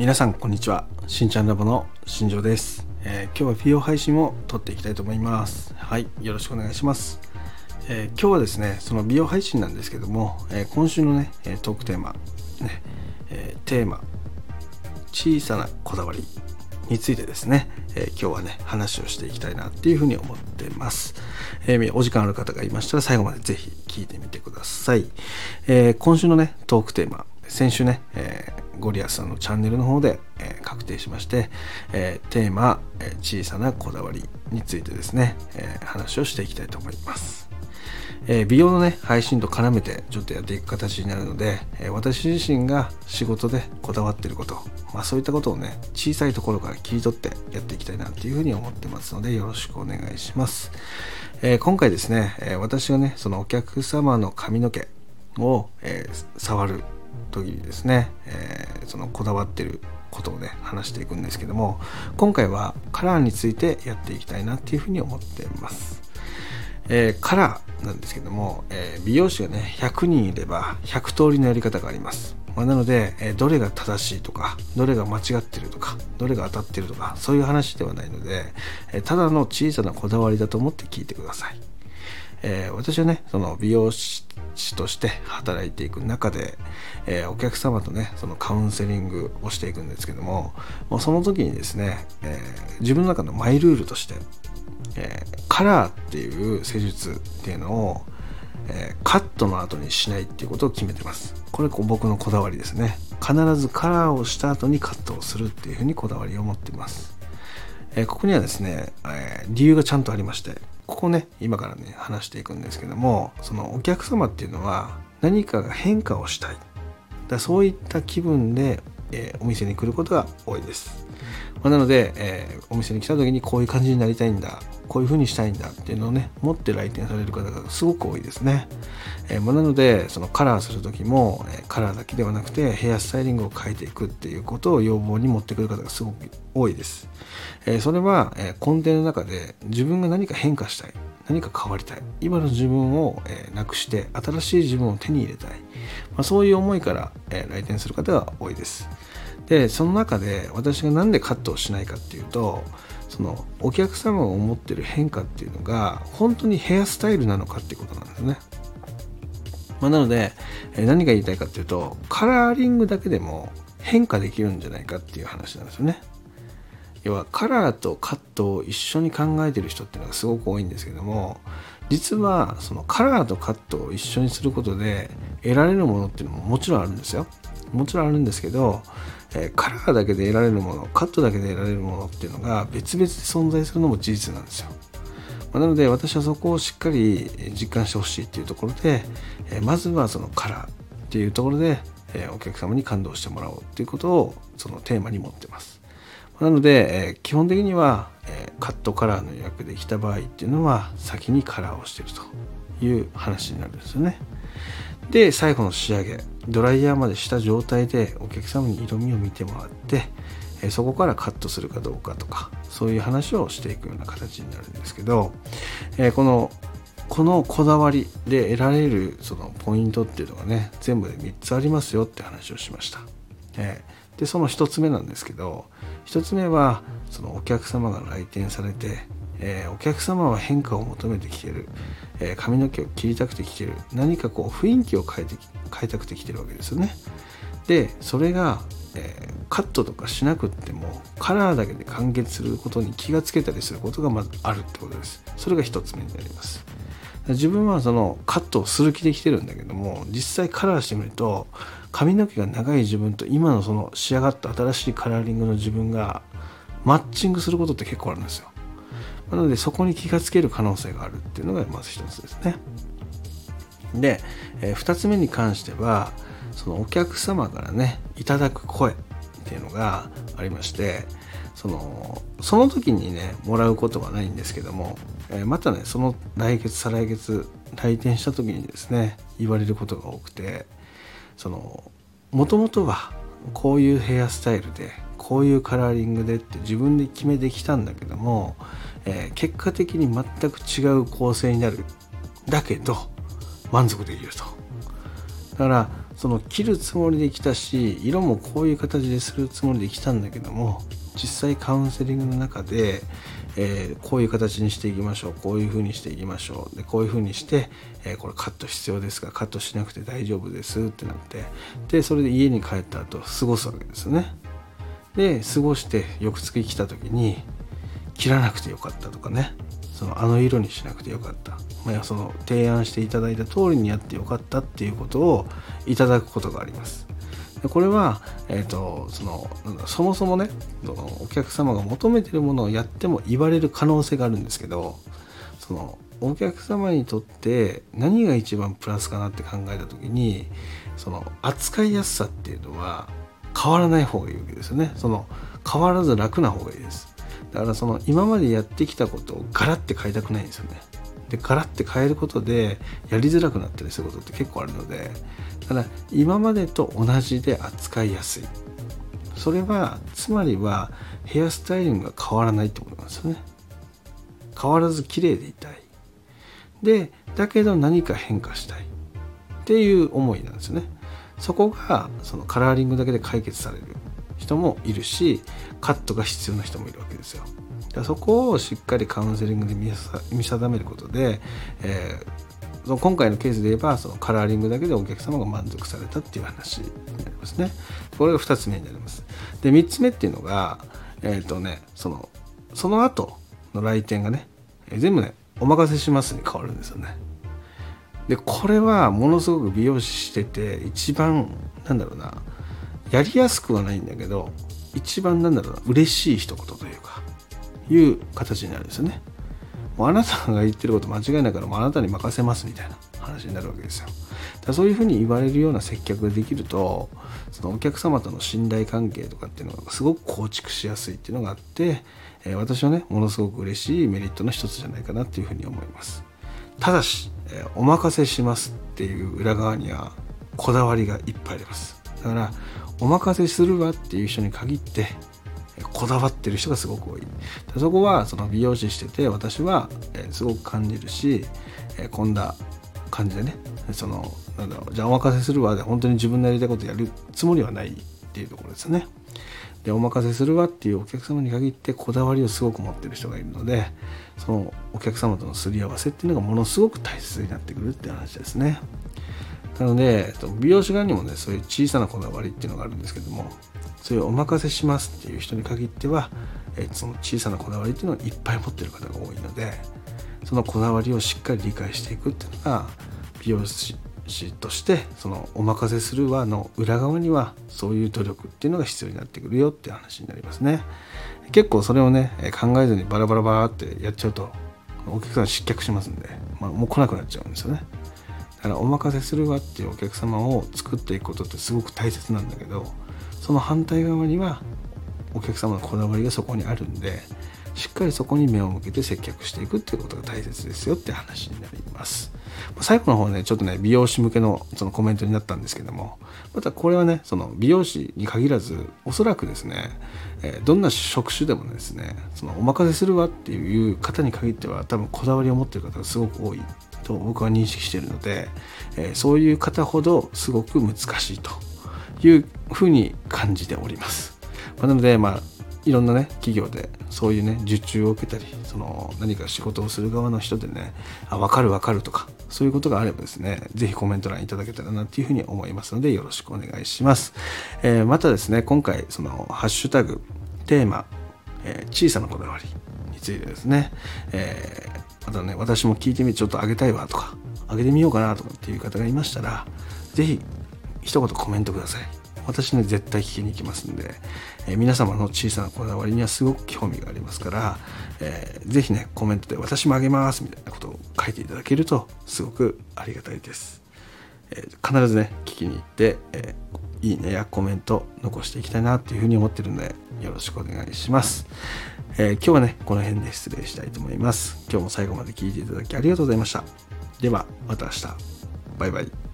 皆さんこんにちは。しんちゃんラボの新庄です、えー今日は美容配信を撮っていきたいと思います。はいよろしくお願いします、えー今日はですねその美容配信なんですけども、えー今週のねトークテーマね、えテーマ小さなこだわりについてですね、えー今日はね話をしていきたいなっていうふうに思ってます、えーお時間ある方がいましたら最後までぜひ聞いてみてください、えー今週のねトークテーマ先週ね、えーゴリアスさんのチャンネルの方で、えー確定しまして、えーテーマ、え小さなこだわりについてですね、え話をしていきたいと思います。え美容のね配信と絡めてちょっとやっていく形になるので、え私自身が仕事でこだわってること、まあ、そういったことをね小さいところから切り取ってやっていきたいなっていうふうに思ってますのでよろしくお願いします、え今回ですね、え私がねそのお客様の髪の毛を、え触る時にですね、えーそのこだわってることをね話していくんですけども今回はカラーについてやっていきたいなっていうふうに思っています。えーカラーなんですけども、えー美容師がね100人いれば100通りのやり方があります、まあなので、えーどれが正しいとかどれが間違ってるとかどれが当たってるとかそういう話ではないので、えーただの小さなこだわりだと思って聞いてください。えー私はねその美容師として働いていく中で、えーお客様とねそのカウンセリングをしていくんですけどももうその時にですね、えー自分の中のマイルールとして、えカラーっていう施術っていうのを、えカットの後にしないっていうことを決めてます。これこ僕のこだわりですね。必ずカラーをした後にカットをするっていうふうにこだわりを持ってます。えここにはですね、え理由がちゃんとありましてここね今からね話していくんですけどもそのお客様っていうのは何かが変化をしたい。だそういった気分で、えーお店に来ることが多いです、まあなので、えーお店に来た時にこういう感じになりたいんだ。こういう風にしたいんだっていうのをね持って来店される方がすごく多いですね、えーまなのでそのカラーする時も、えカラーだけではなくてヘアスタイリングを変えていくっていうことを要望に持ってくる方がすごく多いです、えそれは、え根底の中で自分が何か変化したい何か変わりたい今の自分を、えなくして新しい自分を手に入れたい、まあ、そういう思いから、え来店する方が多いです。でその中で私が何でカットをしないかっていうとそのお客様が思ってる変化っていうのが本当にヘアスタイルなのかってことなんですね。まあ、なので、何が言いたいかっていうとカラーリングだけでも変化できるんじゃないかっていう話なんですよね。要はカラーとカットを一緒に考えてる人っていうのがすごく多いんですけども実はそのカラーとカットを一緒にすることで得られるものっていうのももちろんあるんですよ。もちろんあるんですけど、えーカラーだけで得られるものカットだけで得られるものっていうのが別々で存在するのも事実なんですよまあなので私はそこをしっかり実感してほしいっていうところで、えーまずはそのカラーっていうところで、えーお客様に感動してもらおうっていうことをそのテーマに持ってます。なので、えー基本的には、えーカットカラーの予約で来た場合っていうのは先にカラーをしてるという話になるんですよね。で最後の仕上げドライヤーまでした状態でお客様に色味を見てもらってえそこからカットするかどうかとかそういう話をしていくような形になるんですけど、えーこのこのこだわりで得られるそのポイントっていうのがね全部で3つありますよって話をしました。えーでその1つ目なんですけど1つ目はそのお客様が来店されて、えーお客様は変化を求めてきてる、えー髪の毛を切りたくてきてる。何かこう雰囲気を変えて変えたくてきてるわけですよね。でそれが、えーカットとかしなくってもカラーだけで完結することに気がつけたりすることがまずあるってことです。それが一つ目になります。自分はそのカットをする気で来てるんだけども実際カラーしてみると髪の毛が長い自分と今のその仕上がった新しいカラーリングの自分がマッチングすることって結構あるんですよ。なのでそこに気がつける可能性があるっていうのがまず一つですね。で、え2つ目に関してはそのお客様からねいただく声っていうのがありましてそのその時にねもらうことはないんですけども、えーまたねその来月再来月来店した時にですね言われることが多くてそのもともとはこういうヘアスタイルでこういうカラーリングでって自分で決めてきたんだけども、えー結果的に全く違う構成になる。だけど満足できると。だからその切るつもりで来たし色もこういう形でするつもりで来たんだけども実際カウンセリングの中で、えー、こういう形にしていきましょうこういうふうにしていきましょうでこういうふうにして、えー、これカット必要ですがカットしなくて大丈夫ですってなってでそれで家に帰った後過ごすわけですよね。で過ごして翌月来た時に切らなくてよかったとかね。そのあの色にしなくてよかった、まあ、その提案していただいた通りにやってよかったっていうことをいただくことがあります。でこれは、えーと、そのそもそもねお客様が求めてるものをやっても言われる可能性があるんですけどそのお客様にとって何が一番プラスかなって考えた時にその扱いやすさっていうのは変わらない方がいいわけですよね。その変わらず楽な方がいいです。だからその今までやってきたことをガラッて変えたくないんですよね。でガラッて変えることでやりづらくなったりすることって結構あるのでただ今までと同じで扱いやすい。それはつまりはヘアスタイリングが変わらないってことなんですよね。変わらず綺麗でいたい。でだけど何か変化したい。っていう思いなんですよね。そこがそのカラーリングだけで解決される。人もいるしカットが必要な人もいるわけですよ。そこをしっかりカウンセリングで見定めることで、えー、その今回のケースで言えばそのカラーリングだけでお客様が満足されたっていう話になりますね。これが2つ目になります。で3つ目っていうのがえっ、ー、とねそのその後の来店がね全部ねお任せしますに変わるんですよね。でこれはものすごく美容師してて一番なんだろうなやりやすくはないんだけど一番なんだろうな嬉しい一言というかいう形になるんですよね。もうあなたが言ってること間違いないからもうあなたに任せますみたいな話になるわけですよ。だそういうふうに言われるような接客ができるとそのお客様との信頼関係とかっていうのがすごく構築しやすいっていうのがあって、え、私はねものすごく嬉しいメリットの一つじゃないかなっていうふうに思います。ただし、えー、お任せしますっていう裏側にはこだわりがいっぱいあります。だからお任せするわっていう人に限ってこだわってる人がすごく多い。そこはその美容師してて私はすごく感じるしこんな感じでねそのなんだろうじゃあお任せするわで本当に自分のやりたいことやるつもりはないっていうところですね。でお任せするわっていうお客様に限ってこだわりをすごく持ってる人がいるのでそのお客様とのすり合わせっていうのがものすごく大切になってくるって話ですね。なので美容師側にもねそういう小さなこだわりっていうのがあるんですけどもそういうお任せしますっていう人に限っては、えその小さなこだわりっていうのをいっぱい持ってる方が多いのでそのこだわりをしっかり理解していくっていうのが美容師としてそのお任せする輪の裏側にはそういう努力っていうのが必要になってくるよっていう話になりますね。結構それをね考えずにバラバラバラってやっちゃうとお客さん失脚しますんで、まあ、もう来なくなっちゃうんですよね。だからお任せするわっていうお客様を作っていくことってすごく大切なんだけどその反対側にはお客様のこだわりがそこにあるんでしっかりそこに目を向けて接客していくっていうことが大切ですよって話になります。最後の方ねちょっとね美容師向けのそのコメントになったんですけどもまたこれはねその美容師に限らずおそらくですね、えどんな職種でもですねそのお任せするわっていう方に限っては多分こだわりを持ってる方がすごく多い。と僕は認識しているので、えそういう方ほどすごく難しいというふうに感じております。まあ、なので、まあ、いろんなね企業でそういうね受注を受けたりその何か仕事をする側の人でねあ分かる分かるとかそういうことがあればですね是非コメント欄いただけたらなっていうふうに思いますのでよろしくお願いします、えー、またですね今回そのハッシュタグテーマ、えー、小さなこだわりについてですね、えー、またね私も聞いてみてちょっとあげたいわとかあげてみようかなとかっていう方がいましたら是非一言コメントください。私ね絶対聞きに行きますんで、えー、皆様の小さなこだわりにはすごく興味がありますから、えー、ぜひねコメントで私もあげますみたいなことを書いていただけるとすごくありがたいです、えー、必ずね聞きに行って、えー、いいねやコメント残していきたいなっていうふうに思ってるのでよろしくお願いします、えー、今日はねこの辺で失礼したいと思います。今日も最後まで聴いていただきありがとうございました。ではまた明日。バイバイ。